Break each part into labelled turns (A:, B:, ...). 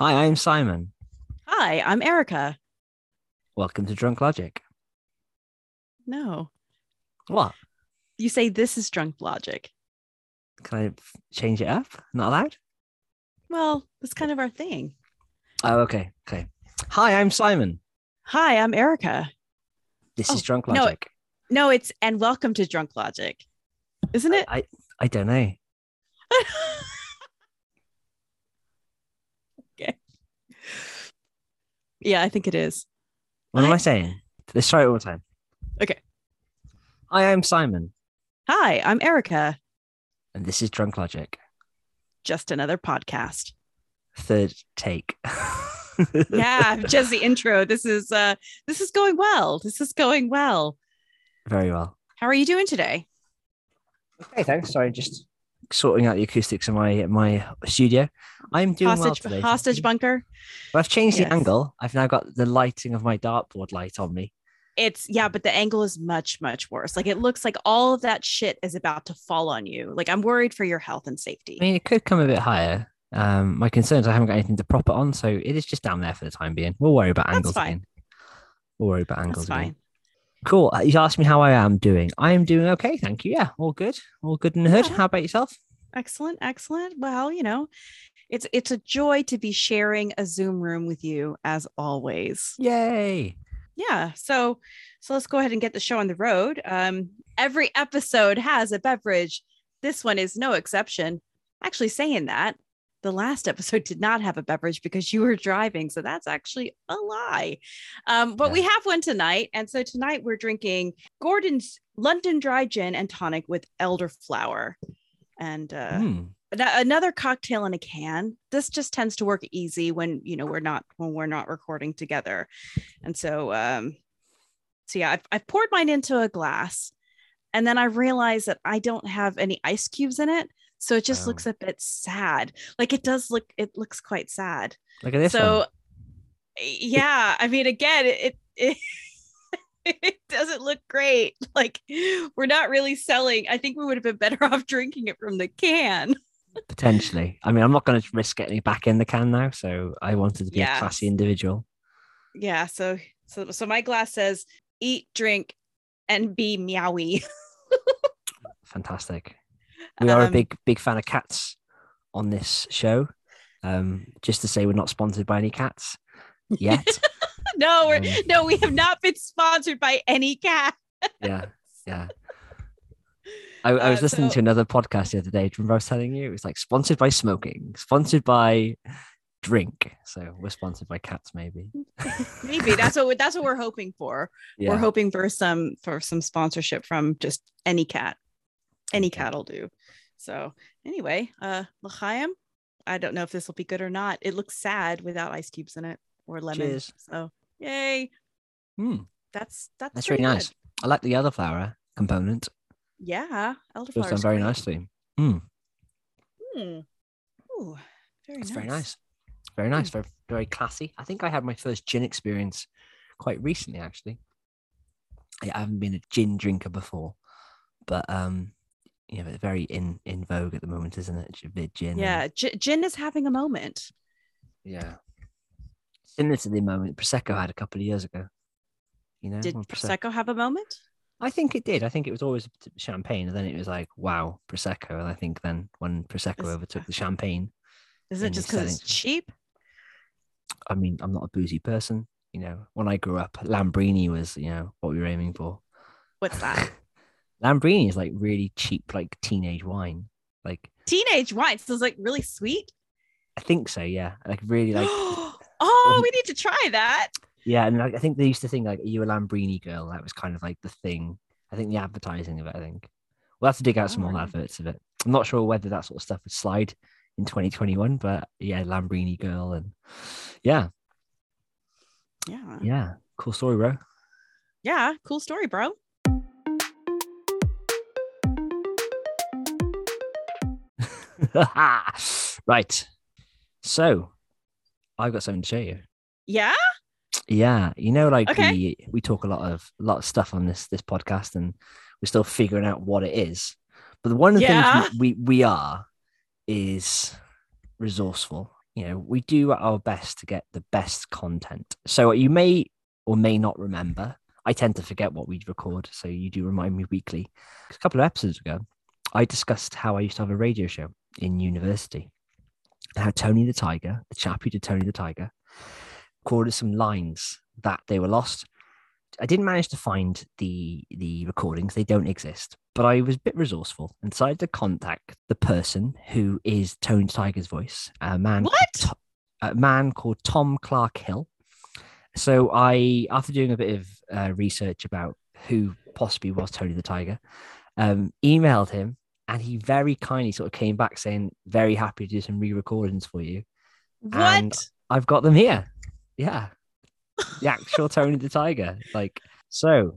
A: Hi, I'm Simon.
B: Hi, I'm Erica.
A: Welcome to Drunk Logic.
B: No,
A: What?
B: you say this is drunk logic.
A: Can I change it up? Not allowed?
B: Well, that's kind of our thing.
A: Oh, okay. Okay. Hi, I'm Simon.
B: Hi, I'm Erica.
A: This is
B: Oh,
A: Drunk
B: no,
A: Logic.
B: No, it's and welcome to Drunk Logic, isn't it?
A: I, I don't know.
B: okay. Yeah, I think it is.
A: What am
B: I-
A: I saying? Let's try it one more time.
B: Okay.
A: Hi, I'm Simon.
B: Hi, I'm Erica.
A: And this is Drunk Logic.
B: Just another podcast.
A: Third take.
B: Yeah, just the intro. This is uh this is going well. This is going well.
A: Very well.
B: How are you doing today?
A: Okay, thanks. Sorry, just sorting out the acoustics in my my studio. I'm doing well
B: hostage
A: today.
B: hostage bunker.
A: But I've changed
B: Yes.
A: the angle. I've now got the lighting of my dartboard light on me.
B: It's yeah, but the angle is much, much worse. Like it looks like all of that shit is about to fall on you. Like I'm worried for your health and safety.
A: I mean, it could come a bit higher. Um, my concern is I haven't got anything to prop it on, so it is just down there for the time being. We'll worry about
B: That's
A: angles
B: fine.
A: again. We'll worry about angles
B: That's
A: again. Cool. Uh, You asked me how I am doing. I am doing okay, thank you. Yeah, all good. All good in the hood.
B: Yeah.
A: How about yourself?
B: Excellent, excellent. Well, you know, it's it's a joy to be sharing a Zoom room with you as always.
A: Yay!
B: Yeah. So so let's go ahead and get the show on the road. Um, every episode has a beverage. This one is no exception. Actually, saying that the last episode did not have a beverage because you were driving, so that's actually a lie. Um, but we have one tonight, and so tonight we're drinking Gordon's London Dry Gin and Tonic with elderflower, and uh, ano- another cocktail in a can. This just tends to work easy when you know we're not when we're not recording together. And so um so yeah I've, I've poured mine into a glass and then i realized that i don't have any ice cubes in it so it just looks um a bit sad like it does look it looks quite sad
A: Look at this
B: so
A: one.
B: yeah i mean again it, it it doesn't look great like we're not really selling i think we would have been better off drinking it from the can
A: Potentially. I mean, I'm not going to risk getting it back in the can now, so I wanted to be a classy individual.
B: yeah so so so my glass says eat drink and be meowy
A: Fantastic. We are a
B: Um,
A: big, big fan of cats on this show. Um, just to say, we're not sponsored by any cats yet.
B: no we're
A: Um,
B: no we have not been sponsored by any cat
A: yeah, yeah. I, I was
B: Uh,
A: listening
B: so-
A: to another podcast the other day. Remember I was telling you it was like sponsored by smoking, sponsored by drink. So we're sponsored by cats, maybe.
B: maybe that's what we- that's what we're hoping for
A: yeah.
B: we're hoping for some for some sponsorship from just any cat any
A: Okay.
B: cat will do so anyway uh l'chaim i don't know if this will be good or not it looks sad without ice cubes in it or lemon
A: Cheers.
B: so yay
A: Hmm,
B: that's that's,
A: that's very
B: pretty good.
A: nice. I like the elderflower component.
B: yeah elderflower
A: down
B: is
A: very
B: great.
A: nicely. Hmm,
B: Hmm. Ooh, very
A: that's
B: nice.
A: very nice. Very nice. Very, very classy. I think I had my first gin experience quite recently, actually. I haven't been a gin drinker before, but um, you know, very in in vogue at the moment, isn't it? Gin.
B: Yeah, G- gin is having a moment.
A: Yeah. Similar to the moment Prosecco had a couple of years ago. You know,
B: Did
A: when Prose-
B: Prosecco have a moment?
A: I think it did. I think it was always champagne, and then it was like, wow, Prosecco. And I think then when Prosecco
B: Is-
A: overtook the champagne,
B: Is it just because it's cheap?
A: I mean, I'm not a boozy person. You know, when I grew up, Lambrini was, you know, what we were aiming for.
B: What's that?
A: Lambrini is like really cheap, like teenage wine. Like,
B: Teenage wine. So it's like really sweet.
A: I think so, yeah. Like, really, like,
B: oh, we need to try that.
A: yeah. And like, I think they used to think, like, are you a Lambrini girl? That was kind of like the thing. I think the advertising of it, I think. We'll have to dig out some more
B: Oh.
A: adverts of it. I'm not sure whether that sort of stuff would slide in 2021, but yeah, Lambrini girl. And yeah,
B: Yeah.
A: yeah. Cool story, bro.
B: Yeah. Cool story, bro.
A: right. So I've got something to show you.
B: Yeah.
A: Yeah, you know, like
B: Okay.
A: we we talk a lot of a lot of stuff on this this podcast, and we're still figuring out what it is. But one of the
B: Yeah.
A: things we, we we are is resourceful. you know, we do our best to get the best content. So you may or may not remember. I tend to forget what we record, so you do remind me weekly. A couple of episodes ago, I discussed how I used to have a radio show in university. How Tony the Tiger, the chap who did Tony the Tiger, recorded some lines that they were lost. I didn't manage to find the the recordings; they don't exist. But I was a bit resourceful and decided to contact the person who is Tony the Tiger's voice, a man,
B: What?
A: a man called Tom Clark Hill. So I, after doing a bit of uh, research about who possibly was Tony the Tiger, um, emailed him, and he very kindly sort of came back saying, "Very happy to do some re-recordings for you." And-
B: What?
A: I've got them here. Yeah. The actual Tony the Tiger. Like, so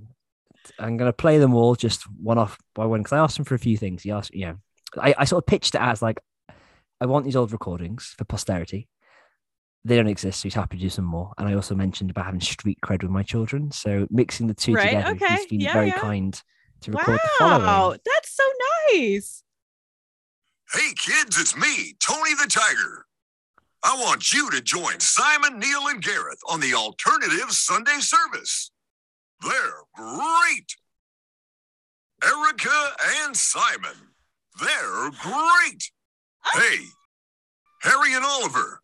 A: I'm going to play them all just one off by one because I asked him for a few things. He asked, you know, I, I sort of pitched it as like, I want these old recordings for posterity. They don't exist, so he's happy to do some more. And I also mentioned about having street cred with my children. So mixing the two
B: Right,
A: together,
B: okay,
A: he's been
B: yeah,
A: very
B: yeah.
A: kind to record the
B: Wow,
A: following.
B: So nice.
C: Hey kids, it's me, Tony the Tiger. I want you to join Simon, Neil, and Gareth on the alternative Sunday service. They're great. Erica and Simon, they're great. Hey, Harry and Oliver,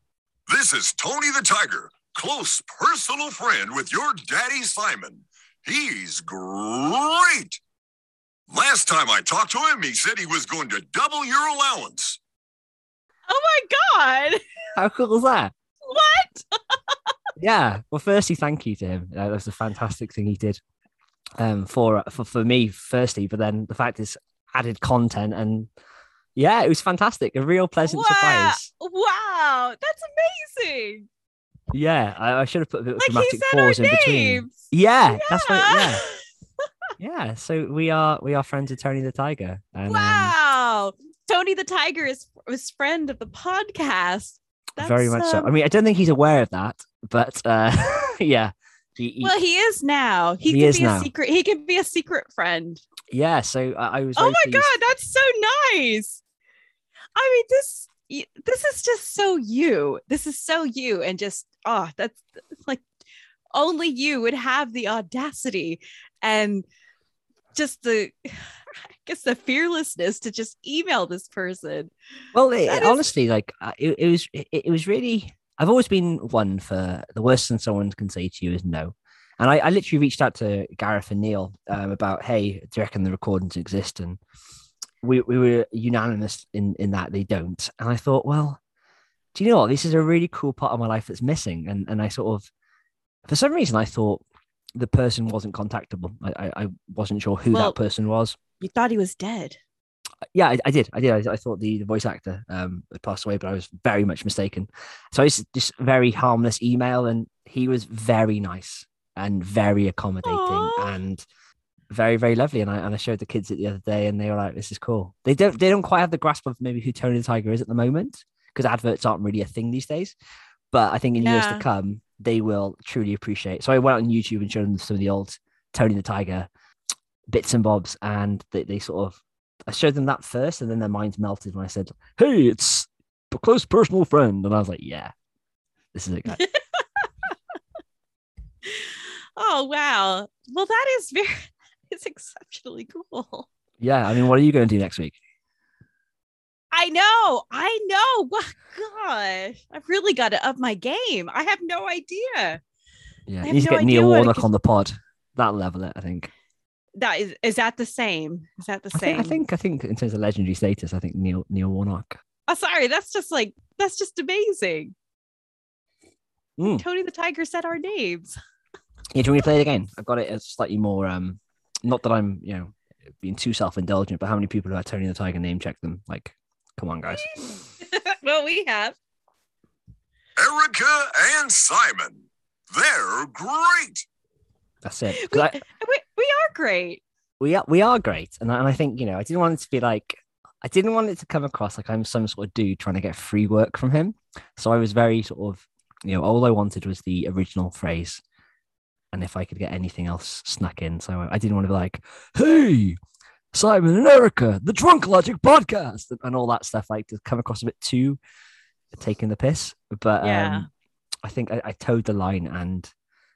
C: this is Tony the Tiger, close personal friend with your daddy Simon. He's great. Last time I talked to him, he said he was going to double your allowance.
B: Oh my god.
A: How cool is that?
B: What?
A: yeah. Well, firstly, thank you to him. Uh, that was a fantastic thing he did um, for, for for me, firstly. But then the fact is, added content, and yeah, it was fantastic. A real pleasant
B: wow.
A: surprise.
B: Wow, that's amazing.
A: Yeah, I, I should have put a bit of
B: Like he
A: dramatic
B: said our
A: pause in between.
B: names.
A: Yeah, that's right.
B: Yeah.
A: Yeah. So we are we are friends with Tony the Tiger. And, um,
B: wow. Tony the Tiger is was friend of the podcast. That's, very
A: much so.
B: um,
A: I mean, I don't think he's aware of that, but uh, yeah, he, he-
B: well, he is now. He,
A: He
B: can
A: is
B: be
A: now.
B: a secret. He can be a secret friend.
A: yeah. So I, I was.
B: Oh my
A: pleased.
B: god, that's so nice. I mean, this this is just so you. This is so you, and just oh, that's like only you would have the audacity and just the I guess the fearlessness to just email this person.
A: Well, it,
B: That is-
A: honestly, like uh, it, it was, it, it was really. I've always been one for the worst thing someone can say to you is no, and I, I literally reached out to Gareth and Neil um, about, hey, do you reckon the recordings exist? And we we were unanimous in in that they don't. And I thought, well, do you know what? This is a really cool part of my life that's missing. And and I sort of, for some reason, I thought the person wasn't contactable. I I, wasn't sure who
B: Well-
A: that person was
B: You thought he was dead.
A: yeah, I, I did. I did. I, I thought the, the voice actor um had passed away, but I was very much mistaken. So it's just very harmless email, and he was very nice and very accommodating
B: Aw.
A: and very very lovely. And I and I showed the kids it the other day, and they were like, "This is cool." They don't they don't quite have the grasp of maybe who Tony the Tiger is at the moment because adverts aren't really a thing these days. But I think in years to come, they will truly appreciate. So I went on YouTube and showed them some of the old Tony the Tiger bits and bobs, and they, they sort of I showed them that first, and then their minds melted when I said, "Hey, it's a close personal friend," and I was like, "Yeah, this is it, guys."
B: Oh wow. Well, that is very it's exceptionally cool.
A: yeah, I mean, what are you going to do next week?
B: I know, I know. What gosh, I've really got to up my game. I have no idea.
A: Yeah, you need to
B: no
A: get Neil Warnock on the pod. That level it, I think.
B: That is is that the same? Is that the
A: I
B: same?
A: think, I think, I think, in terms of legendary status, I think Neil Neil Warnock.
B: Oh, sorry, that's just like that's just amazing.
A: Mm.
B: Tony the Tiger said our names.
A: Yeah, do you want me to play it again? I've got it as slightly more. um Not that I'm, you know, being too self indulgent, but how many people who had Tony the Tiger name check them? Like, come on, guys.
B: well, we have.
C: Erica and Simon, they're great.
A: That's it.
B: We,
A: I-
B: we, we are great.
A: we are we are great, and I, and I think you know I didn't want it to be like I didn't want it to come across like I'm some sort of dude trying to get free work from him. So I was very sort of you know all I wanted was the original phrase, and if I could get anything else snuck in, so I didn't want to be like, "Hey, Simon and Erica, the Drunk Logic podcast," and- all that stuff like to come across a bit too taking the piss, but
B: Yeah.
A: um, I think I, I toed the line and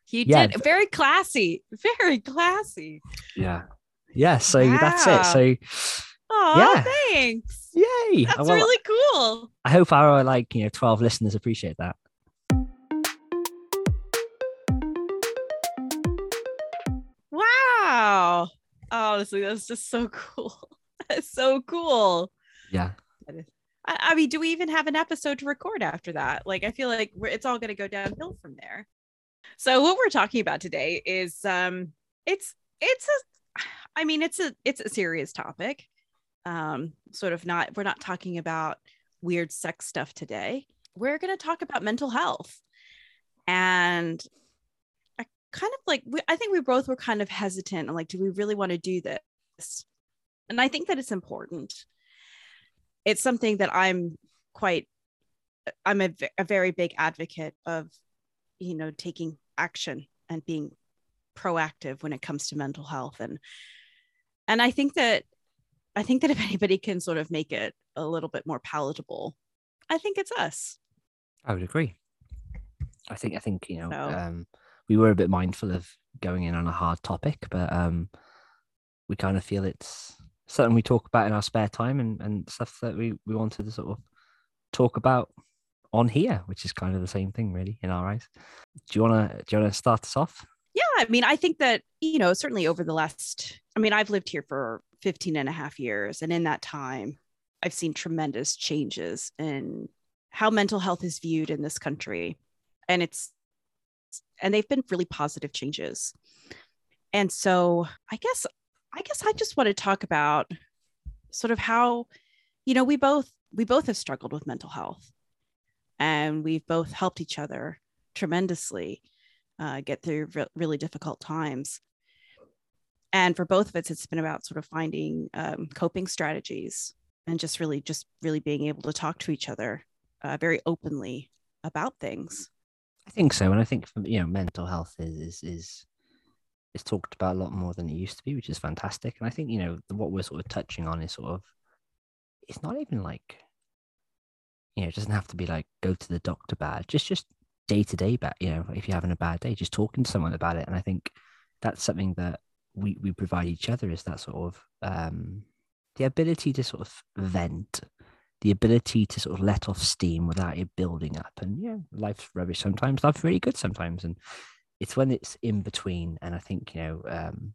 B: You
A: Yeah,
B: did very classy, very classy.
A: yeah, yeah. So that's it. So
B: Oh,
A: Yeah.
B: thanks.
A: yay!
B: That's
A: Well,
B: really cool.
A: I hope our like you know twelve listeners appreciate that.
B: Honestly, that's just so cool. That's so cool.
A: Yeah.
B: I, I mean, do we even have an episode to record after that? Like, I feel like we're, it's all going to go downhill from there. So, what we're talking about today is, um, it's it's a, I mean, it's a it's a serious topic. Um, sort of not. We're not talking about weird sex stuff today. We're going to talk about mental health, and kind of like. We, I think we both were kind of hesitant. and like, do we really want to do this? And I think that it's important it's something that I'm quite I'm a, a very big advocate of you know taking action and being proactive when it comes to mental health and and I think that I think that if anybody can sort of make it a little bit more palatable I think it's us
A: I would agree. I think I think you know
B: So-
A: um, we were a bit mindful of going in on a hard topic, but um, we kind of feel it's something we talk about in our spare time and, and stuff that we, we wanted to sort of talk about on here, which is kind of the same thing really in our eyes. Do you wanna do you wanna start us off?
B: yeah I mean I think that you know certainly over the last I mean I've lived here for 15 and a half years and in that time I've seen tremendous changes in how mental health is viewed in this country and it's and they've been really positive changes. And so i guess i guess i just want to talk about sort of how you know we both we both have struggled with mental health and we've both helped each other tremendously uh, get through re- really difficult times. And for both of us it's been about sort of finding um, coping strategies and just really just really being able to talk to each other uh, very openly about things
A: I think so, and I think you know mental health is is is is talked about a lot more than it used to be, which is fantastic. And I think you know what we're sort of touching on is sort of it's not even like you know it doesn't have to be like go to the doctor bad, just just day to day bad. You know, if you're having a bad day, just talking to someone about it. And I think that's something that we we provide each other is that sort of um the ability to sort of vent the ability to sort of let off steam without it building up. And yeah, life's rubbish sometimes, life's really good sometimes. And it's when it's in between. And I think, you know, um,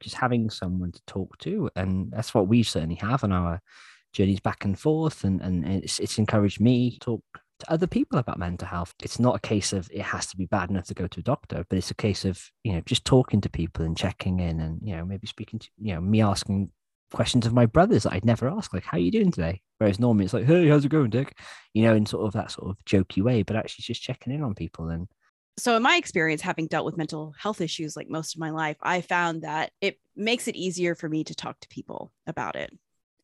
A: just having someone to talk to, and that's what we certainly have on our journeys back and forth. And, and it's, it's encouraged me to talk to other people about mental health. It's not a case of it has to be bad enough to go to a doctor, but it's a case of, you know, just talking to people and checking in and, you know, maybe speaking to, you know, me asking questions of my brothers that I'd never ask, like, how are you doing today? Whereas normally it's like, hey, how's it going, Dick? You know, in sort of that sort of jokey way, but actually just checking in on people. And
B: so in my experience having dealt with mental health issues like most of my life i found that it makes it easier for me to talk to people about it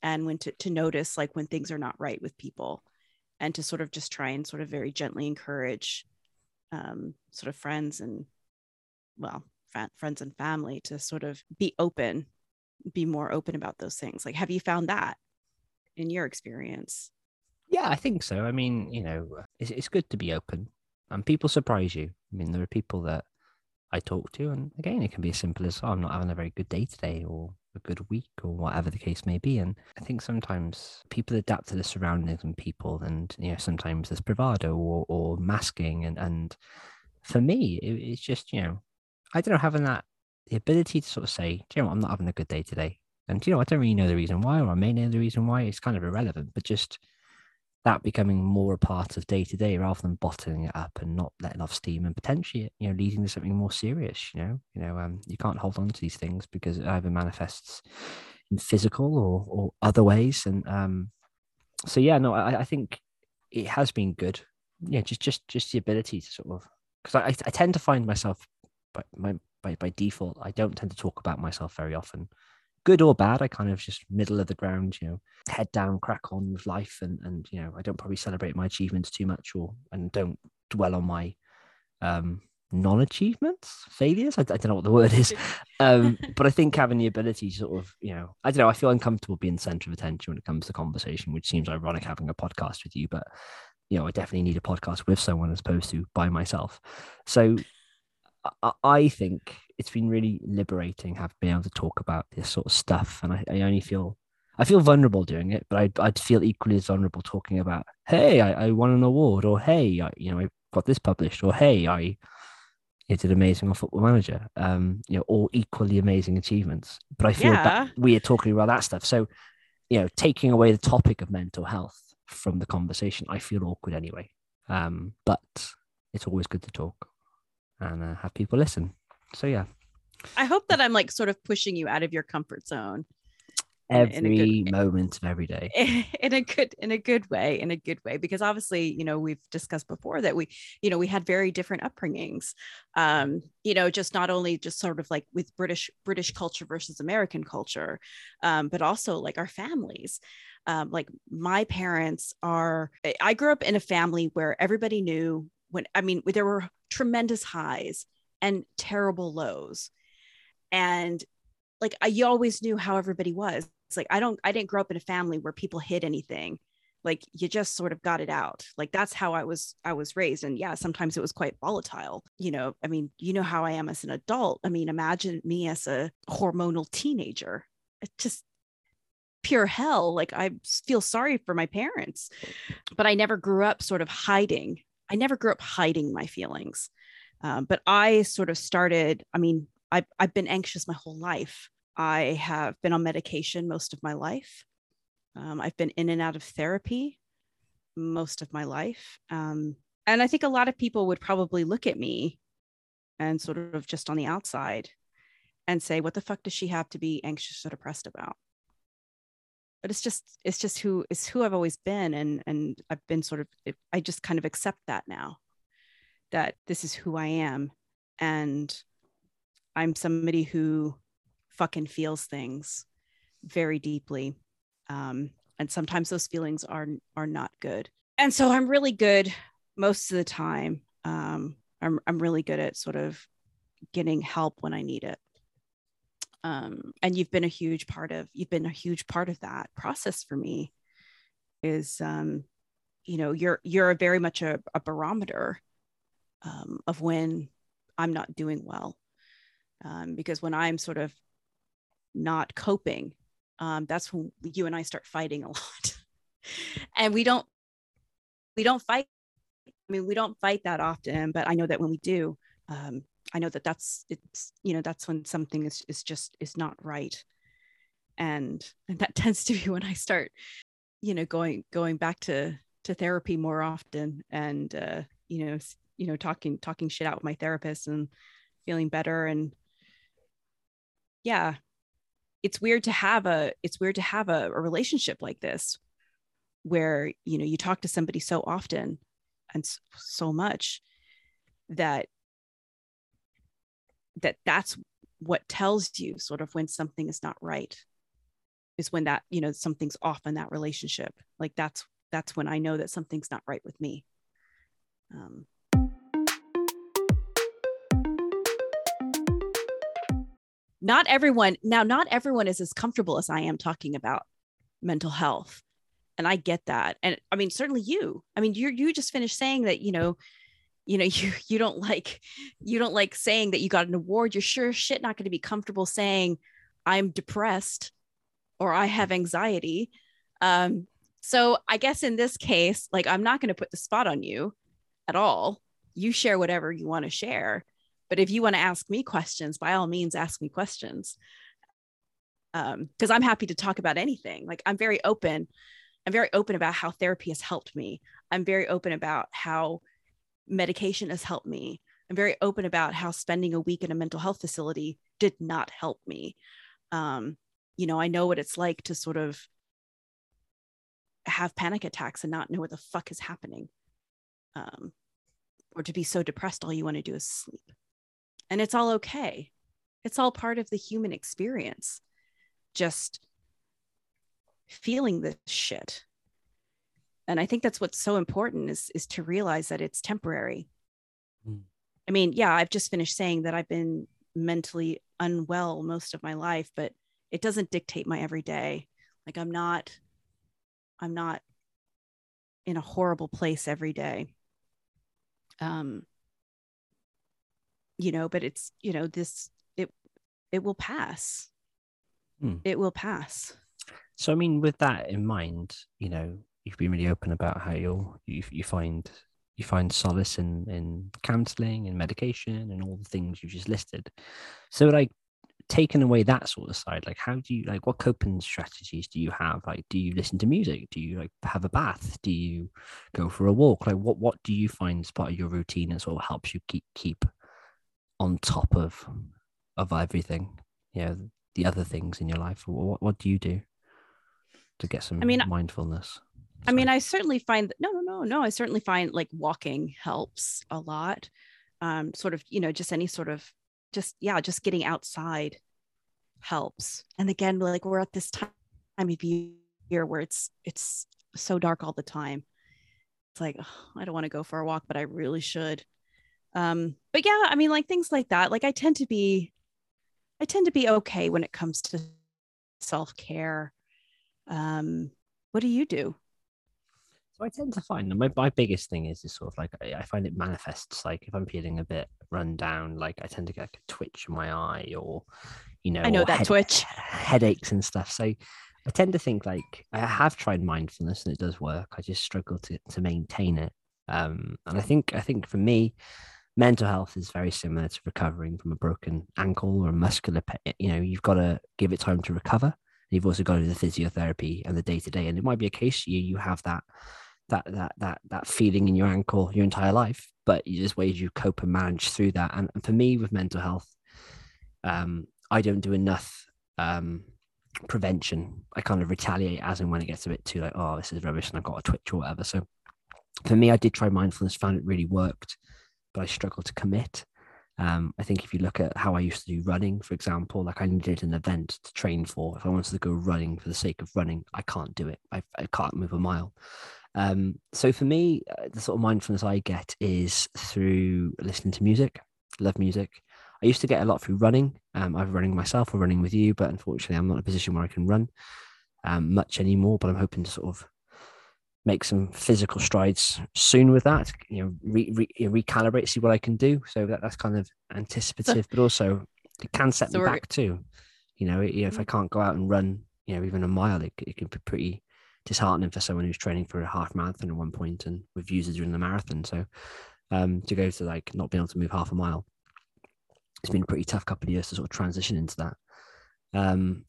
B: and when to, to notice like when things are not right with people and to sort of just try and sort of very gently encourage um, sort of friends and well friends and family to sort of be open be more open about those things like have you found that in your experience
A: yeah, I think so. I mean, you know, it's, it's good to be open and people surprise you. I mean, there are people that I talk to, and again, it can be as simple as, oh, I'm not having a very good day today or a good week or whatever the case may be. And I think sometimes people adapt to the surroundings and people, and, you know, sometimes there's bravado or, or masking. And, and for me, it, it's just, you know, I don't know, having that, the ability to sort of say, do you know what, I'm not having a good day today. And, you know, I don't really know the reason why, or I may know the reason why. It's kind of irrelevant, but just, that becoming more a part of day to day rather than bottling it up and not letting off steam and potentially you know leading to something more serious you know you know um you can't hold on to these things because it either manifests in physical or or other ways and um so yeah no i, I think it has been good yeah just just just the ability to sort of because I, I tend to find myself my by, by default i don't tend to talk about myself very often. Good or bad i kind of just middle of the ground you know head down crack on with life and and you know i don't probably celebrate my achievements too much or and don't dwell on my um non-achievements failures? I, I don't know what the word is. Um but i think having the ability to sort of you know i don't know i feel uncomfortable being the center of attention when it comes to conversation which seems ironic having a podcast with you but you know, I definitely need a podcast with someone as opposed to by myself. So I, I think it's been really liberating having been able to talk about this sort of stuff. And I, I only feel I feel vulnerable doing it, but I'd, I'd feel equally as vulnerable talking about, hey, I, I won an award, or hey, I, you know, I got this published, or hey, I it did amazing on Football Manager. Um, you know, all equally amazing achievements. But I feel
B: Yeah.
A: that we are talking about that stuff. So, you know, taking away the topic of mental health from the conversation, I feel awkward anyway. Um, but it's always good to talk and uh, have people listen. So yeah,
B: I hope that I'm like sort of pushing you out of your comfort zone In a- in a
A: every
B: good-
A: moment of every day.
B: in a good in a good way in a good way because obviously you know we've discussed before that we you know we had very different upbringings um you know just not only just sort of like with british british culture versus american culture um but also like our families um like my parents are i grew up in a family where everybody knew when i mean there were tremendous highs and terrible lows. And like I, you always knew how everybody was. It's like i don't i didn't grow up in a family where people hid anything. Like you just sort of got it out. Like that's how i was i was raised. And yeah sometimes it was quite volatile. You know i mean you know how i am as an adult. I mean imagine me as a hormonal teenager. It just pure hell. Like i feel sorry for my parents. But i never grew up sort of hiding i never grew up hiding my feelings um, but i sort of started i mean I've, I've been anxious my whole life I have been on medication most of my life. Um, I've been in and out of therapy most of my life. Um, and I think a lot of people would probably look at me and sort of just on the outside and say, what the fuck does she have to be anxious or depressed about? But it's just, it's just who it's who I've always been. And, and I've been sort of, I just kind of accept that now that this is who I am. And I'm somebody who fucking feels things very deeply um, and sometimes those feelings are are not good and so i'm really good most of the time um, I'm, I'm really good at sort of getting help when i need it um, and you've been a huge part of you've been a huge part of that process for me is um, you know you're you're very much a, a barometer um, of when i'm not doing well um, because when i'm sort of not coping um, that's when you and i start fighting a lot. And we don't we don't fight i mean we don't fight that often but i know that when we do um, i know that that's it's you know that's when something is, is just is not right. And and that tends to be when i start you know going going back to to therapy more often and uh, you know you know talking talking shit out with my therapist and feeling better. And yeah it's weird to have a it's weird to have a, a relationship like this where you know you talk to somebody so often and so much that that that's what tells you sort of when something is not right is when that you know something's off in that relationship. Like that's that's when i know that something's not right with me. Um, not everyone now not everyone is as comfortable as i am talking about mental health. And i get that. And i mean certainly you. I mean you you just finished saying that you know you know you you don't like you don't like saying that you got an award. You're sure shit not going to be comfortable saying i'm depressed or i have anxiety. Um so i guess in this case like i'm not going to put the spot on you at all. You share whatever you want to share. But if you want to ask me questions by all means ask me questions. Um because i'm happy to talk about anything. Like i'm very open. I'm very open about how therapy has helped me. I'm very open about how medication has helped me. I'm very open about how spending a week in a mental health facility did not help me. Um you know i know what it's like to sort of have panic attacks and not know what the fuck is happening um or to be so depressed all you want to do is sleep. And it's all okay. It's all part of the human experience. Just feeling this shit and i think that's what's so important is is to realize that it's temporary
A: Mm.
B: i mean yeah i've just finished saying that i've been mentally unwell most of my life but it doesn't dictate my everyday like i'm not i'm not in a horrible place every day. Um, you know, but it's, you know, this, it, it will pass.
A: Hmm.
B: It will pass.
A: So I mean, with that in mind, you know, you've been really open about how you'll you you find you find solace in in counseling and medication and all the things you just listed. So like taking away that sort of side, like how do you like what coping strategies do you have? Like do you listen to music? Do you like have a bath? Do you go for a walk? Like what what do you find as part of your routine that sort of helps you keep keep on top of of everything? You know, the other things in your life. What what do you do to get some
B: I mean,
A: mindfulness?
B: I mean, I certainly find that no, no, no, no. I certainly find like walking helps a lot. Um, sort of, you know, just any sort of just yeah, just getting outside helps. And again, like we're at this time of year where it's it's so dark all the time. It's like "Ugh, I don't want to go for a walk, but I really should. Um, but yeah, I mean, like things like that. Like I tend to be, I tend to be okay when it comes to self care. Um, what do you do?
A: So I tend to find that my, my biggest thing is is sort of like I, I find it manifests like if I'm feeling a bit run down, like I tend to get like a twitch in my eye or you know
B: I know that twitch.
A: headaches and stuff. So I tend to think like I have tried mindfulness and it does work. I just struggle to to maintain it. Um, and I think I think for me, mental health is very similar to recovering from a broken ankle or a muscular. Pe- you know, you've got to give it time to recover. You've also got to do the physiotherapy and the day to day. And it might be a case you you have that that that that that feeling in your ankle your entire life, but just ways you cope and manage through that. And, and for me, with mental health, um, I don't do enough um, prevention. I kind of retaliate as and when it gets a bit too like, oh, this is rubbish, and I've got a twitch or whatever. So for me, I did try mindfulness, found it really worked, but I struggled to commit. Um, I think if you look at how I used to do running, for example, like I needed an event to train for. If I wanted to go running for the sake of running, I can't do it. I, I can't move a mile. Um, so for me, uh, the sort of mindfulness I get is through listening to music. Love music. I used to get a lot through running. Um, either running myself or running with you, but unfortunately, I'm not in a position where I can run um, much anymore. But I'm hoping to sort of make some physical strides soon with that. You know, re, re, recalibrate, see what I can do. So that, that's kind of anticipative, but also it can set
B: So
A: me back too. You know, you know, if I can't go out and run, you know, even a mile, it, it can be pretty disheartening for someone who's training for a half marathon at one point and with of doing the marathon. So um, to go to like not being able to move half a mile, it's been a pretty tough couple of years to sort of transition into that. Um,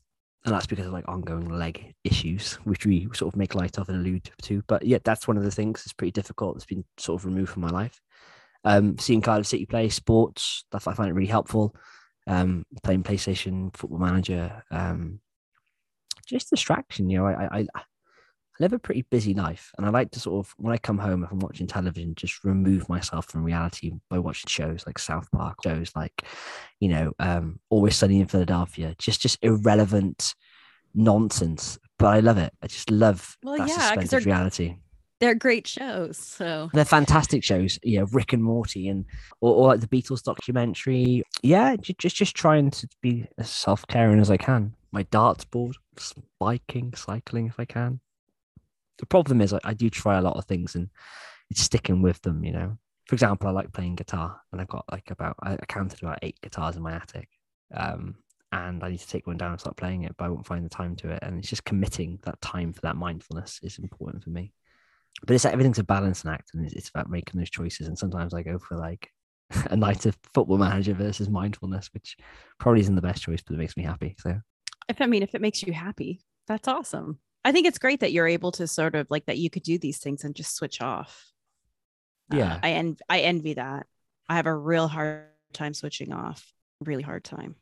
A: and that's because of like ongoing leg issues, which we sort of make light of and allude to. But yeah, that's one of the things that's pretty difficult. It's been sort of removed from my life. Um, seeing Cardiff City play sports, that I find it really helpful. Um, playing PlayStation, Football Manager, um, just distraction. You know, I, I, I live a pretty busy life, and I like to sort of when I come home if I'm watching television, just remove myself from reality by watching shows like South Park, shows like, you know, um, Always Sunny in Philadelphia, just just irrelevant nonsense. But I love it. I just love
B: Well,
A: that
B: yeah,
A: suspended
B: they're-
A: reality.
B: They're great shows. So
A: They're fantastic shows, you know, Rick and Morty and or, or like the Beatles documentary. Yeah, just just trying to be as self caring as I can. My darts board, biking, cycling if I can. The problem is I, I do try a lot of things and it's sticking with them, you know. For example, I like playing guitar and I've got like about I counted about eight guitars in my attic. Um and I need to take one down and start playing it, but I won't find the time to it. And it's just committing that time for that mindfulness is important for me but it's everything's a balancing act and it's, it's about making those choices and sometimes i go for like a night of football manager versus mindfulness which probably isn't the best choice but it makes me happy so
B: if I mean, if it makes you happy, that's awesome. I think it's great that you're able to sort of like that you could do these things and just switch off. Uh,
A: Yeah.
B: I en- I envy that. I have a real hard time switching off. Really hard time.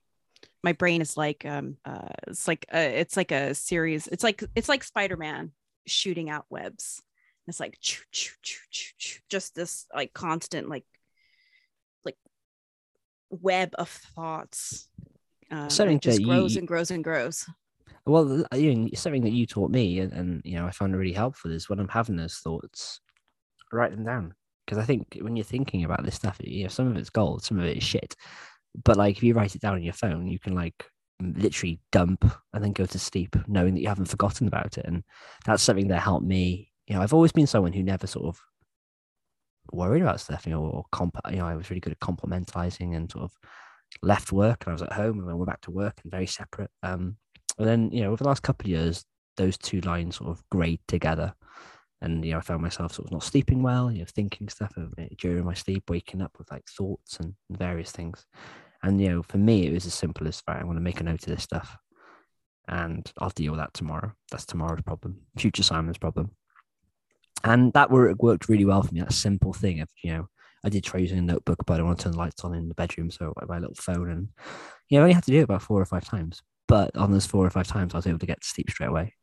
B: My brain is like um uh it's like uh, it's like a series. It's like it's like Spider-Man shooting out webs. It's like choo, choo, choo, choo, choo, just this like constant like like web of thoughts. Um, it just grows
A: you-
B: and grows and grows.
A: Well you know, something that you taught me and, and you know i found it really helpful is when i'm having those thoughts write them down. Because i think when you're thinking about this stuff you know some of it's gold some of it is shit. But like if you write it down on your phone you can like literally dump and then go to sleep knowing that you haven't forgotten about it. And that's something that helped me. You know, I've always been someone who never sort of worried about stuff, you know, or comp, you know, I was really good at complimentizing and sort of left work and I was at home and then went back to work and very separate. Um, and then, you know, over the last couple of years, those two lines sort of grayed together. And, you know, I found myself sort of not sleeping well, you know, thinking stuff during my sleep, waking up with like thoughts and various things. And, you know, for me, it was as simple as, right, I want to make a note of this stuff and I'll deal with that tomorrow. That's tomorrow's problem, future Simon's problem. And that worked really well for me. That simple thing of, you know, I did try using a notebook, but I want to turn the lights on in the bedroom. So I my little phone and, you know, I only had to do it about four or five times. But on those four or five times, I was able to get to sleep straight away.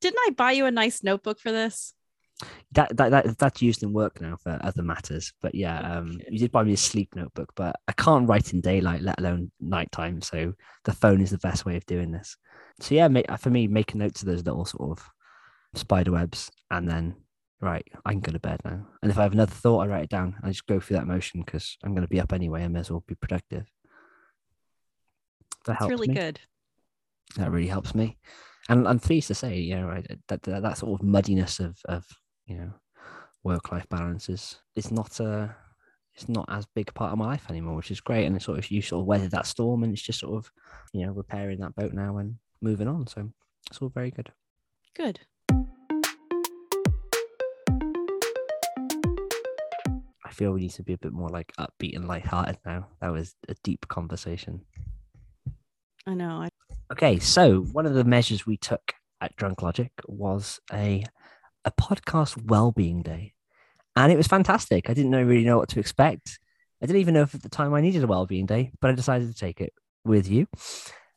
B: Didn't I buy you a nice notebook for this?
A: That, that, that that's used in work now for other matters. But yeah, um, you did buy me a sleep notebook, but I can't write in daylight, let alone nighttime. So the phone is the best way of doing this. So yeah, for me, making notes of those little sort of spider webs, and then right, I can go to bed now. And if I have another thought, I write it down. I just go through that motion because I'm going to be up anyway. I may as well be productive.
B: That That's really
A: me.
B: good.
A: That really helps me, and I'm pleased to say, you know, that that, that sort of muddiness of of you know work life balances is not a it's not as big a part of my life anymore, which is great. And it's sort of you sort of weathered that storm, and it's just sort of you know repairing that boat now and moving on. So it's all very good.
B: Good.
A: I feel we need to be a bit more like upbeat and lighthearted now. That was a deep conversation.
B: I know. I...
A: Okay, so one of the measures we took at Drunk Logic was a a podcast well-being day, and it was fantastic. I didn't know, really know what to expect. I didn't even know if at the time I needed a well-being day, but I decided to take it with you.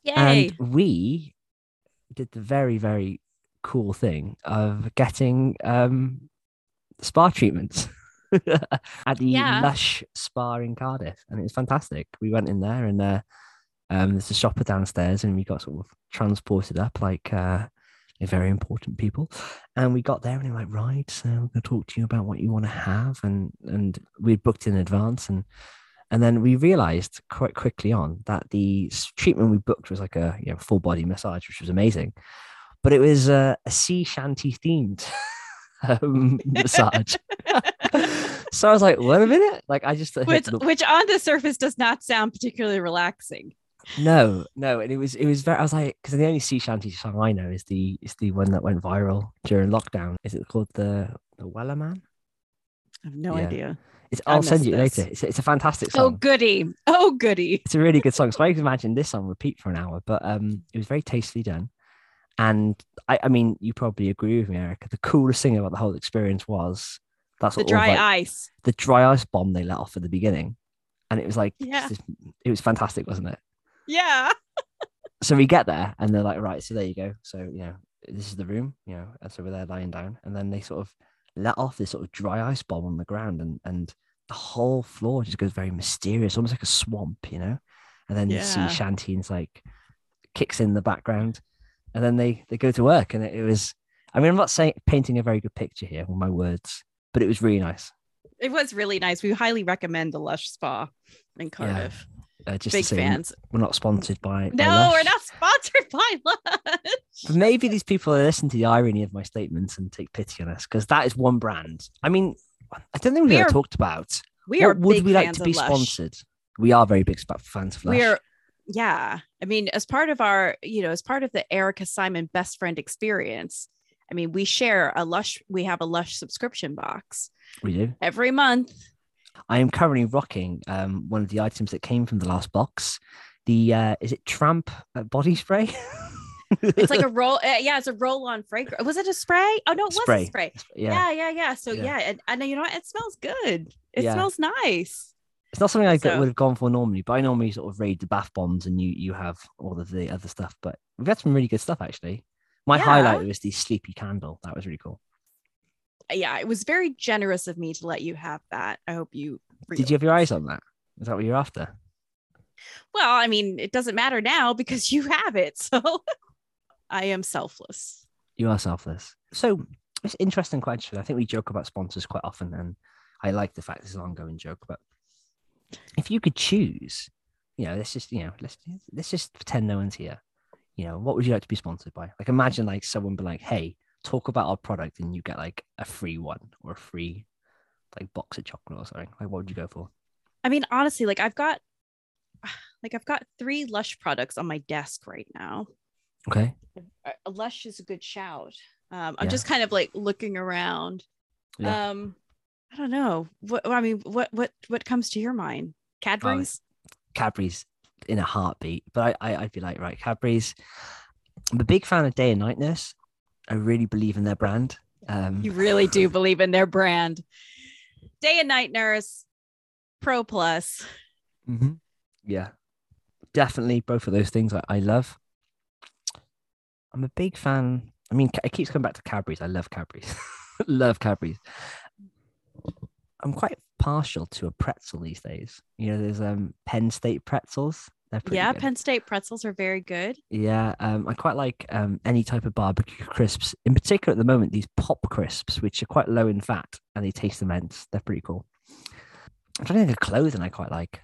B: Yay!
A: And we did the very, very cool thing of getting um, spa treatments. at the yeah. Lush Spa in Cardiff, and it was fantastic. We went in there, and uh, um, there's a shopper downstairs, and we got sort of transported up like uh, very important people. And we got there, and they were like, "Right, so we're going to talk to you about what you want to have," and and we booked in advance, and and then we realized quite quickly on that the treatment we booked was like a you know full body massage, which was amazing, but it was uh, a sea shanty themed. um, massage. so I was like, wait a minute. Like I just
B: which, which on the surface does not sound particularly relaxing.
A: No, no, and it was it was very. I was like, because the only sea shanty song I know is the is the one that went viral during lockdown. Is it called the the Wellerman?
B: I have no yeah. idea.
A: It's, I'll send you this. later. It's, it's a fantastic
B: oh, song. Oh goody! Oh goody!
A: It's a really good song. So I can imagine this on repeat for an hour. But um, it was very tastefully done. And I, I mean, you probably agree with me, Erica. The coolest thing about the whole experience was
B: that's the dry like, ice,
A: the dry ice bomb they let off at the beginning, and it was like,
B: yeah,
A: it was fantastic, wasn't it?
B: Yeah.
A: so we get there, and they're like, right, so there you go. So you know, this is the room, you know, and so we're there lying down, and then they sort of let off this sort of dry ice bomb on the ground, and and the whole floor just goes very mysterious, almost like a swamp, you know. And then yeah. you see it's like kicks in the background and then they they go to work and it, it was i mean i'm not saying painting a very good picture here with my words but it was really nice
B: it was really nice we highly recommend the lush spa in cardiff.
A: Uh, just big fans. we're not sponsored by
B: no
A: by
B: we're not sponsored by lush.
A: Maybe these people are listening to the irony of my statements and take pity on us because that is one brand. I mean i don't think we, we talked about
B: we are would we like
A: to
B: be
A: sponsored. We are very big fans of Lush.
B: We are yeah. I mean as part of our you know as part of the erica simon best friend experience i mean we share a lush we have a lush subscription box
A: we do.
B: every month
A: i am currently rocking um, one of the items that came from the last box the uh, is it tramp uh, body spray
B: it's like a roll uh, yeah it's a roll on fragrance was it a spray oh no it spray. was a spray yeah yeah yeah, yeah. so yeah, yeah and, and you know what it smells good it yeah. smells nice
A: it's not something I so, would have gone for normally, but I normally sort of raid the bath bombs and you you have all of the other stuff. But we've had some really good stuff actually. My highlight was the sleepy candle. That was really cool.
B: Yeah, it was very generous of me to let you have that. I hope you
A: did you have your eyes on that? Is that what you're after?
B: Well, I mean, it doesn't matter now because you have it. So I am selfless.
A: You are selfless. So it's an interesting question. I think we joke about sponsors quite often, and I like the fact it's an ongoing joke, but if you could choose, you know, let's just, you know, let's let's just pretend no one's here. You know, what would you like to be sponsored by? Like, imagine like someone be like, "Hey, talk about our product and you get like a free one or a free like box of chocolate or something, like what would you go for?
B: I mean, honestly, like I've got like I've got three Lush products on my desk right now.
A: Okay.
B: Uh, Lush is a good shout. Um, I'm
A: Yeah.
B: just kind of like looking around.
A: Yeah.
B: Um, I don't know. What I mean, what what what comes to your mind? Cadbury's.
A: Cadbury's in a heartbeat. But I, I I'd be like, right, Cadbury's. I'm a big fan of Day and Night Nurse. I really believe in their brand. Um,
B: You really do believe in their brand. Day and Night Nurse, Pro Plus.
A: mhm. Yeah, definitely both of those things I, I love. I'm a big fan. I mean, it keeps coming back to Cadbury's. I love Cadbury's. love Cadbury's. I'm quite partial to a pretzel these days. You know, there's um Penn State pretzels.
B: Yeah,
A: good.
B: Penn State pretzels are very good.
A: Yeah, um, I quite like um, any type of barbecue crisps. In particular, at the moment, these pop crisps, which are quite low in fat and they taste immense. They're pretty cool. I'm trying to think of clothing I quite like.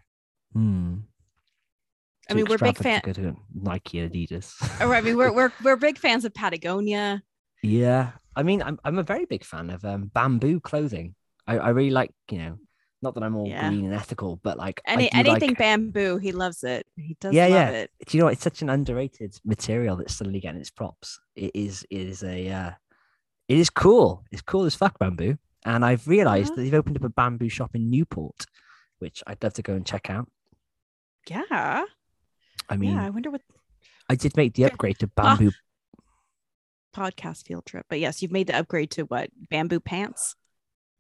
A: Hmm.
B: I mean, we're big
A: extravagant
B: fan.
A: to go to Nike, Adidas.
B: Or I mean, we're we're we're big fans of Patagonia.
A: yeah, I mean, I'm I'm a very big fan of um, bamboo clothing. I, I really like, you know, not that I'm all
B: Yeah.
A: green and ethical, but like
B: Any anything
A: like-
B: bamboo, he loves it. He does
A: Yeah,
B: love
A: yeah.
B: it.
A: do you know what? It's such an underrated material that's suddenly getting its props. It is it is a uh, it is cool. It's cool as fuck bamboo. And I've realized
B: Uh-huh.
A: that they've opened up a bamboo shop in Newport, which I'd love to go and check out.
B: Yeah.
A: I mean,
B: yeah. I wonder what
A: I did make the upgrade to
B: Ah.
A: bamboo.
B: podcast field trip. But yes, you've made the upgrade to what? Bamboo pants?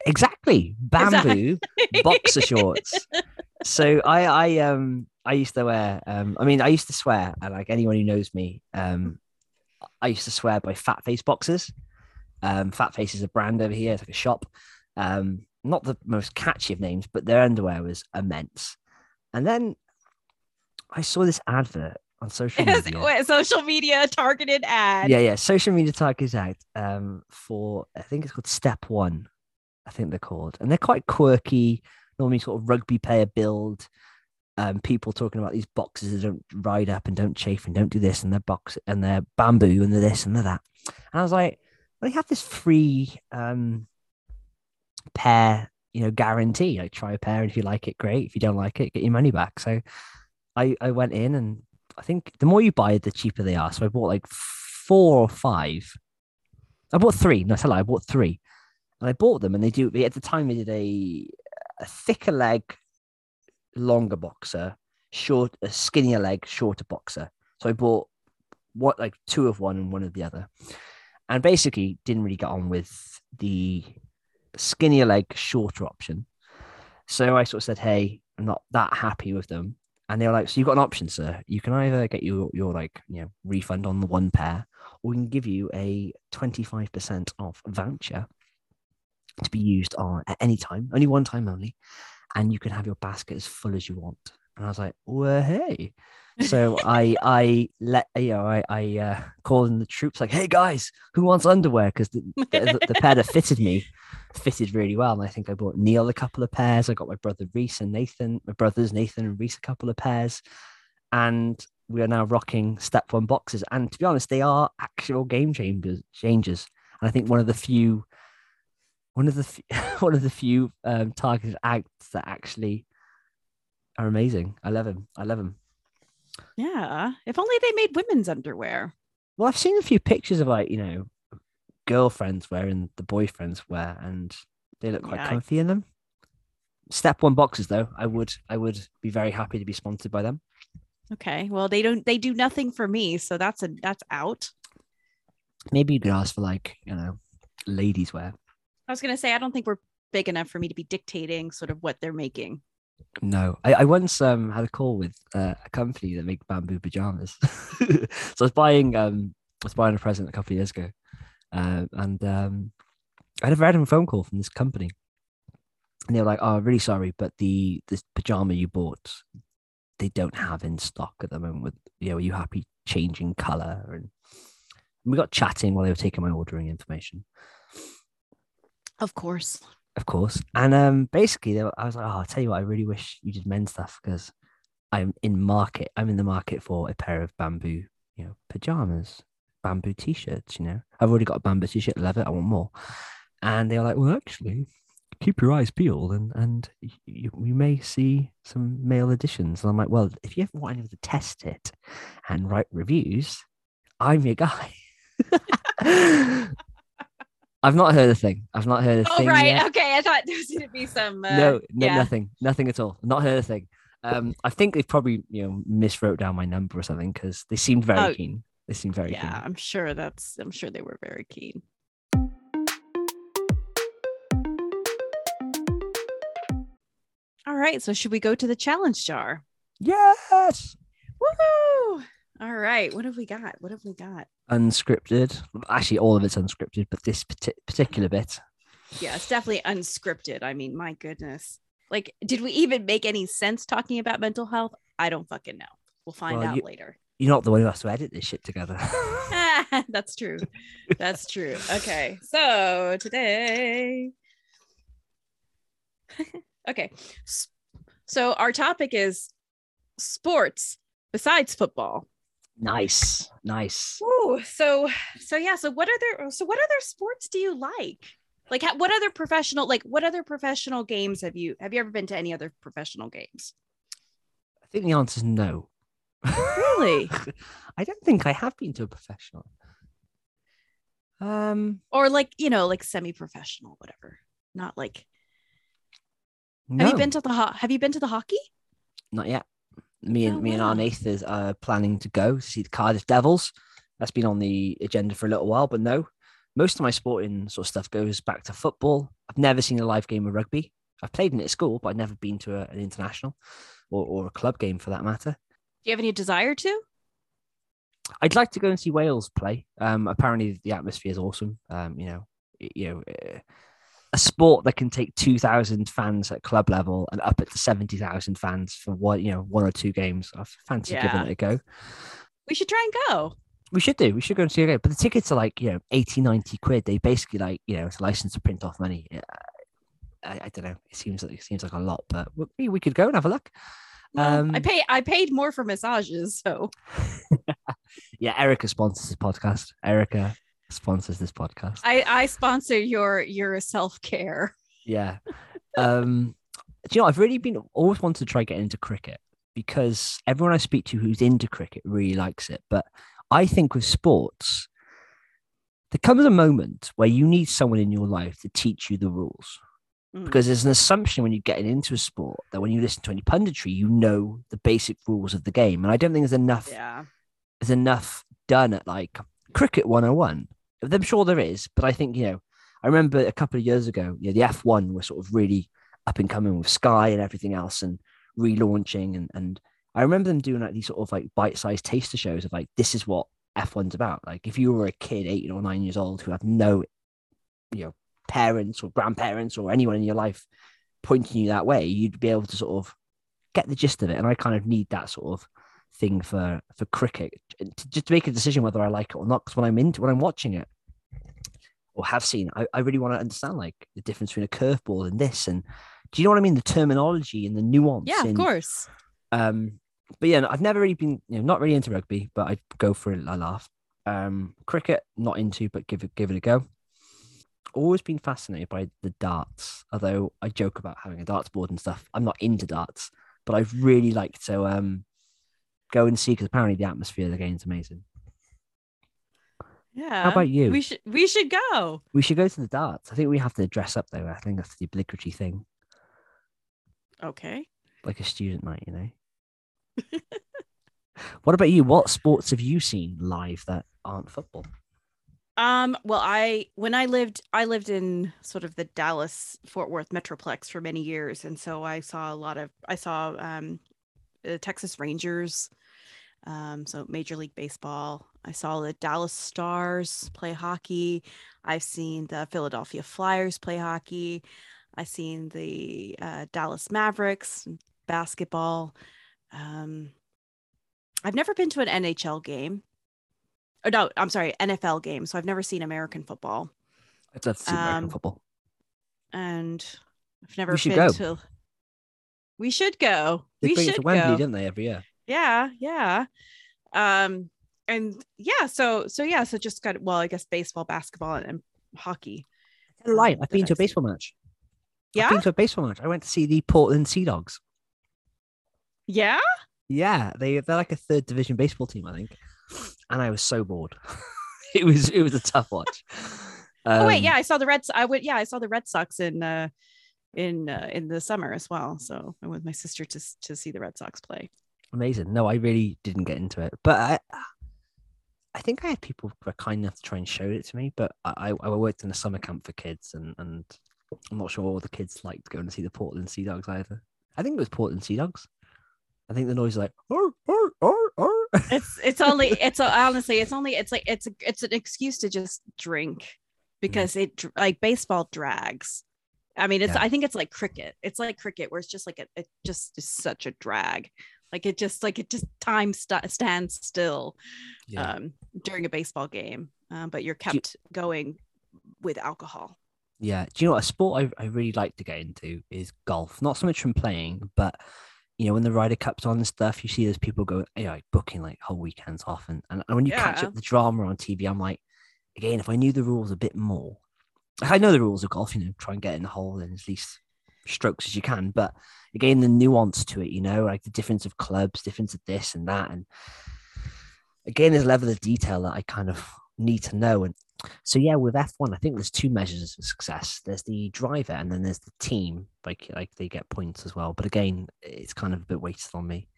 A: Exactly, bamboo boxer shorts. So I I um I used to wear um I mean I used to swear and like anyone who knows me um I used to swear by Fat Face boxers. Um, Fat Face is a brand over here. It's like a shop. Um, not the most catchy of names, but their underwear was immense. And then I saw this advert on social media.
B: Wait, Social media targeted ad.
A: Yeah, yeah. Social media targets out um, for I think it's called Step One. I think they're called, and they're quite quirky. Normally, sort of rugby player build. Um, people talking about these boxes that don't ride up and don't chafe and don't do this and they're box and they're bamboo and they're this and they're that. And I was like, well, they have this free um, pair, you know, guarantee. Like, try a pair, and if you like it, great. If you don't like it, get your money back. So, I I went in and I think the more you buy, the cheaper they are. So I bought like four or five. I bought three. No, lie, I bought three, and I bought them. And they do at the time they did a a thicker leg, longer boxer, short a skinnier leg, shorter boxer. So I bought what like two of one and one of the other, and basically didn't really get on with the skinnier leg, shorter option. So I sort of said, "Hey, I'm not that happy with them." And they were like, "So you've got an option, sir. You can either get your your like you know refund on the one pair, or we can give you a twenty five percent off voucher to be used on at any time, only one time only, and you can have your basket as full as you want." And I was like, "Well, hey." So I I let you know I I uh, called in the troops like, "Hey guys, who wants underwear?" Because the, the, the pair that fitted me fitted really well. And I think I bought Neil a couple of pairs. I got my brother Reese and Nathan, my brothers Nathan and Reese a couple of pairs. And we are now rocking step one boxes. And to be honest, they are actual game changers changers. And I think one of the few one of the f- one of the few um, targeted acts that actually are amazing. I love him. I love him.
B: Yeah. If only they made women's underwear.
A: Well, I've seen a few pictures of like, you know, girlfriends wearing the boyfriends wear and they look quite
B: Yeah, I-
A: comfy in them. Step one boxes though, I would I would be very happy to be sponsored by them.
B: Okay. Well, they don't they do nothing for me, so that's a that's out.
A: Maybe you could ask for like, you know, ladies wear.
B: I was gonna say I don't think we're big enough for me to be dictating sort of what they're making.
A: No. I, I once um had a call with uh, a company that make bamboo pajamas. so I was buying um I was buying a present a couple of years ago. Uh, and um I had a random phone call from this company. And they were like, Oh, really sorry, but the this pajama you bought, they don't have in stock at the moment with you know, are you happy changing colour? And we got chatting while they were taking my ordering information.
B: Of course.
A: of course. And um, basically, were, I was like, oh, I'll tell you what, I really wish you did men's stuff because I'm in market. I'm in the market for a pair of bamboo, you know, pajamas. bamboo t-shirts. You know, I've already got a bamboo t-shirt. I love it. I want more. And they were like, well, actually, keep your eyes peeled, and and you, you may see some male editions. And I'm like, well, if you ever want anyone to test it and write reviews, I'm your guy. I've not heard a thing. I've not heard a thing.
B: Oh
A: thing.
B: right,
A: yet.
B: okay. I thought there was gonna be some. Uh,
A: no, no,
B: yeah.
A: nothing, nothing at all. Not heard a thing. Um, I think they've probably you know miswrote down my number or something because they seemed very
B: Oh,
A: keen. They seemed very
B: Yeah,
A: keen. Yeah.
B: I'm sure that's. I'm sure they were very keen. All right, so should we go to the challenge jar?
A: Yes.
B: Woohoo! All right, what have we got? What have we got?
A: Unscripted. Actually, all of it's unscripted, but this particular bit.
B: Yeah, it's definitely unscripted. I mean, my goodness. Like, did we even make any sense talking about mental health? I don't fucking know. We'll find
A: Well,
B: out
A: you-
B: later.
A: You're not the one who has to edit this shit together.
B: That's true. That's true. Okay. So today. okay. So our topic is sports besides football.
A: Nice, nice.
B: Ooh, so so yeah, so what other so what other sports do you like? Like what other professional like what other professional games have you have you ever been to any other professional games?
A: I think the answer is no.
B: Really?
A: I don't think I have been to a professional. Um,
B: Or like, you know, like semi-professional whatever. Not like
A: no,
B: Have you been to the ho- have you been to the hockey?
A: not yet. Me and
B: Oh,
A: me and our are planning to go to see the Cardiff Devils. That's been on the agenda for a little while, but no. Most of my sporting sort of stuff goes back to football. I've never seen a live game of rugby. I've played in it at school, but I've never been to a, an international or, or a club game for that matter.
B: Do you have any desire to?
A: I'd like to go and see Wales play. Um, apparently the atmosphere is awesome. Um, you know, you know, uh, a sport that can take two thousand fans at club level and up it to seventy thousand fans for one, you know, one or two games. I fancy
B: Yeah.
A: giving it a go.
B: We should try and go.
A: We should do. We should go and see a game. But the tickets are like you know 80, 90 quid. They basically like you know it's a license to print off money. I, I don't know. It seems like it seems like a lot, but we, we could go and have a look. Um,
B: I pay I paid more for massages, so
A: Yeah, Erica sponsors this podcast. Erica sponsors this podcast.
B: I I sponsor your your self-care.
A: Yeah. Um, do you know, I've really been always wanted to try get into cricket because everyone I speak to who's into cricket really likes it. But I think with sports, there comes a moment where you need someone in your life to teach you the rules.
B: Mm.
A: Because there's an assumption when you get into a sport that when you listen to any punditry, you know the basic rules of the game. And I don't think there's enough
B: Yeah.
A: there's enough done at like cricket 101. I'm sure there is, but I think, you know, I remember a couple of years ago, you know, the F1 was sort of really up and coming with Sky and everything else and relaunching. And, and I remember them doing like these sort of like bite sized taster shows of like, this is what F1's about. Like, if you were a kid, eight or nine years old, who had no, you know, parents or grandparents or anyone in your life pointing you that way, you'd be able to sort of get the gist of it. And I kind of need that sort of thing for for cricket to, just to make a decision whether I like it or not. Because when I'm into when I'm watching it or have seen, I, I really want to understand like the difference between a curveball and this. And do you know what I mean? The terminology and the nuance.
B: Yeah, of course.
A: Um, but yeah, I've never really been, you know, not really into rugby, but I'd go for a laugh. Um, cricket, not into, but give it give it a go. Always been fascinated by the darts, although I joke about having a darts board and stuff. I'm not into darts, but I'd really like to um go and see because apparently the atmosphere of the game's amazing.
B: Yeah.
A: How about you?
B: We should we should go.
A: We should go to the darts. I think we have to dress up though. I think that's the obligatory thing,
B: Okay.
A: like a student night, you know. what about you? What sports have you seen live that aren't football?
B: Um, well, I when I lived I lived in sort of the Dallas Fort Worth Metroplex for many years, and so I saw a lot of I saw um the Texas Rangers, um, so Major League Baseball. I saw the Dallas Stars play hockey. I've seen the Philadelphia Flyers play hockey. I've seen the uh, Dallas Mavericks basketball. Um, I've never been to an NHL game. Oh no, I'm sorry, NFL game. So I've never seen American football,
A: I'd love to see American
B: Um,
A: football.
B: and I've never been
A: go.
B: to. We should go.
A: They
B: we
A: bring it
B: should
A: to Wembley,
B: go.
A: don't they, every year?
B: Yeah, yeah. Um, and yeah, so so yeah, so just got well, I guess baseball, basketball, and, and hockey.
A: Tell lie.
B: um,
A: I've been to a baseball match.
B: Yeah, I've
A: been to a baseball match. I went to see the Portland Sea Dogs.
B: yeah.
A: Yeah, they they're like a third division baseball team, I think. And I was so bored. it was it was a tough watch.
B: oh wait,
A: Um,
B: yeah, I saw the Reds. I would, yeah, I saw the Red Sox in uh in uh, in the summer as well. So I went with my sister to to see the Red Sox play.
A: Amazing. No, I really didn't get into it, but I, I think I had people who were kind enough to try and show it to me. But I, I worked in a summer camp for kids, and and I'm not sure all the kids liked going to see the Portland Sea Dogs either. I think it was Portland Sea Dogs. I think the noise is like, "Arr, arr, arr, arr."
B: It's it's only it's honestly it's only it's like it's a, it's an excuse to just drink mm. because it like baseball drags. I mean, it's
A: Yeah.
B: I think it's like cricket. It's like cricket where it's just like a, it just is such a drag. Like it just like it just time st- stands still
A: yeah.
B: um, during a baseball game, um, but you're
A: Do you-
B: kept going with alcohol.
A: Yeah. Do you know what? A sport I, I really like to get into is golf. Not so much from playing, but you know, when the Ryder Cup's on and stuff, you see those people go, you know, like booking like whole weekends off. And, and when you catch up the drama on TV, I'm like, again, if I knew the rules a bit more, like, I know the rules of golf, you know, try and get in the hole in at least strokes as you can. But again, the nuance to it, you know, like the difference of clubs, difference of this and that. And again, there's a level of detail that I kind of need to know. And so yeah, with F1, I think there's two measures of success. There's the driver and then there's the team. Like like they get points as well. But again, it's kind of a bit weighted on me.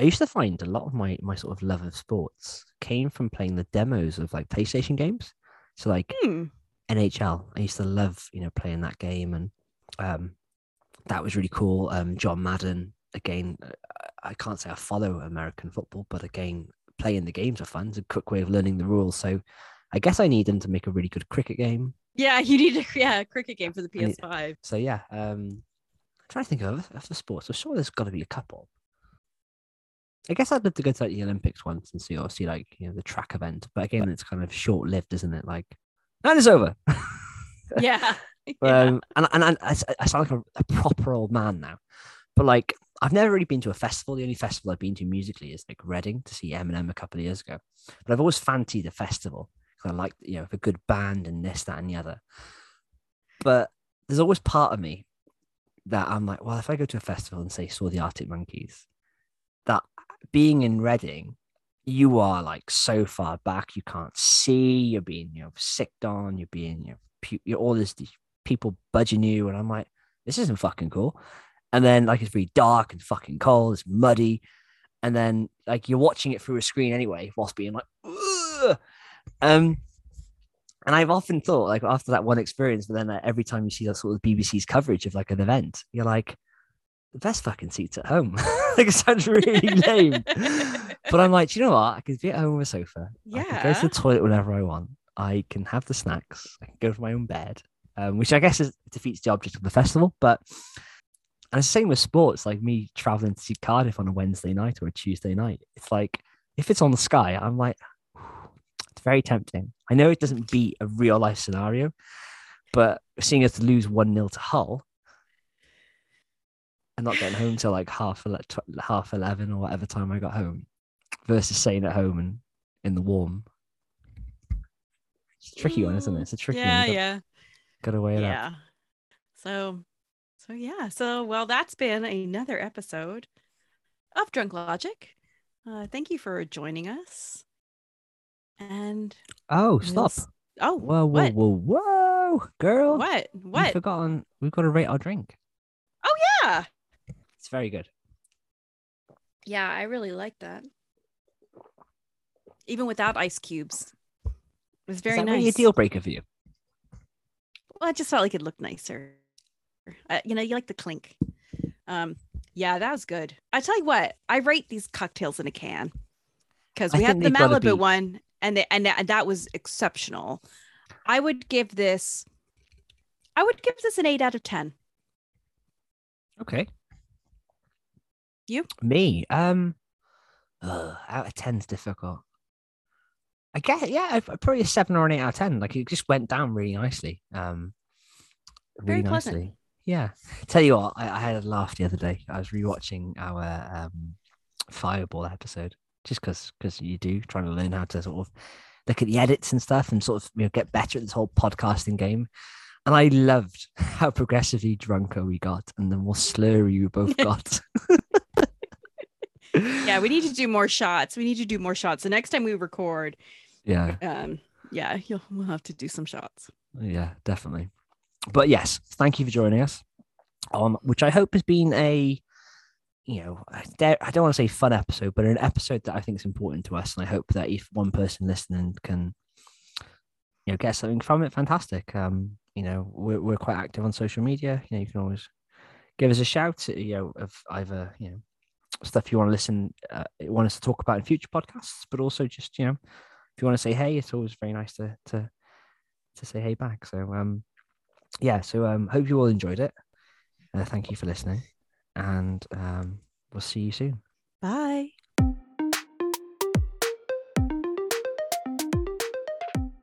A: I used to find a lot of my my sort of love of sports came from playing the demos of like PlayStation games. So like
B: Hmm.
A: NHL. I used to love, you know, playing that game and um that was really cool. Um John Madden, again, uh, I can't say I follow American football, but again, playing the games are fun. It's a quick way of learning the rules. So I guess I need them to make a really good cricket game.
B: Yeah, you need a yeah a cricket game for the PS5.
A: So yeah, um I'm trying to think of other, other sports. I'm sure there's got to be a couple. I guess I'd love to go to like the Olympics once and see or see like you know the track event, but again, it's kind of short lived, isn't it? Like, and it's over.
B: Yeah. yeah.
A: Um, and and, and I, I sound like a, a proper old man now, but like I've never really been to a festival. The only festival I've been to musically is like Reading to see Eminem a couple of years ago. But I've always fancied a festival because I like you know a good band and this, that, and the other. But there's always part of me that I'm like, well, if I go to a festival and say saw the Arctic Monkeys, that being in Reading, you are like so far back, you can't see. You're being you know sicked on. You're being you pu- you're all this people budging you, and I'm like, this isn't fucking cool. And then like it's really dark and fucking cold. It's muddy, and then like you're watching it through a screen anyway, whilst being like, Ugh! um. And I've often thought, like after that one experience, but then every time you see that sort of BBC's coverage of like an event, you're like, the best fucking seats at home. like it sounds really lame, but I'm like, do you know what? I can be at home on a sofa. Yeah, I can go to the toilet whenever I want. I can have the snacks. I can go to my own bed, um, which I guess is, defeats the object of the festival. But and it's the same with sports. Like me traveling to see Cardiff on a Wednesday night or a Tuesday night. It's like if it's on the sky, I'm like, it's very tempting. I know it doesn't beat a real life scenario, but seeing us lose one 0 to Hull and not getting home till like half half eleven or whatever time I got home, versus staying at home and in the warm. It's a tricky one, isn't it? It's a tricky
B: yeah,
A: one.
B: Yeah.
A: Got to weigh it up.
B: yeah so so yeah so well that's been another episode of drunk logic uh thank you for joining us and
A: Oh,
B: we'll
A: stop!
B: s- oh
A: Whoa, whoa,
B: what
A: whoa, whoa, girl!
B: what What?
A: We've
B: what
A: forgotten. We've got to rate our drink.
B: Oh yeah
A: It's very good.
B: yeah i really like that even without ice cubes it was very
A: Is that
B: nice
A: really a deal breaker for you?
B: Well i just felt like it looked nicer uh, you know you like the clink um yeah that was good i tell you what i rate these cocktails in a can because we
A: think
B: the malibu one and the, and, that, and that was exceptional i would give this i would give this an 8 out of 10
A: Okay.
B: You?
A: Me? Um, ugh, out of ten's difficult. I guess yeah, probably a seven or an eight out of ten. Like it just went down really nicely. Um,
B: Very
A: really
B: pleasant.
A: nicely. Yeah. Tell you what, I, I had a laugh the other day. I was rewatching our um Fireball episode, just because because you do trying to learn how to sort of look at the edits and stuff and sort of you know get better at this whole podcasting game. And I loved how progressively drunker we got and the more slurry we both got.
B: Yeah, we need to do more shots. We need to do more shots. The next time we record,
A: yeah,
B: um, yeah, you'll we'll have to do some shots.
A: yeah, definitely. But yes, thank you for joining us on which I hope has been a you know, I I don't want to say fun episode, but an episode that I think is important to us, and I hope that if one person listening can, you know, get something from it, fantastic. Um, you know, we're we're quite active on social media. You know, you can always give us a shout. You know, of either you know stuff you want to listen, uh, want us to talk about in future podcasts, but also just you know, if you want to say hey, it's always very nice to to to say hey back. So um, yeah. So um, hope you all enjoyed it. Uh, thank you for listening and um, we'll see you soon.
B: Bye.